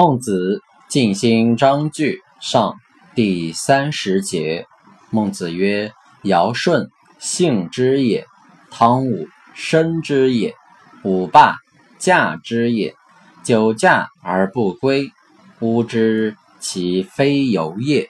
孟子尽心章句上第三十节。孟子曰：“尧舜，性之也；汤武，生之也；武霸，驾之也。久驾而不归，吾知其非由也。”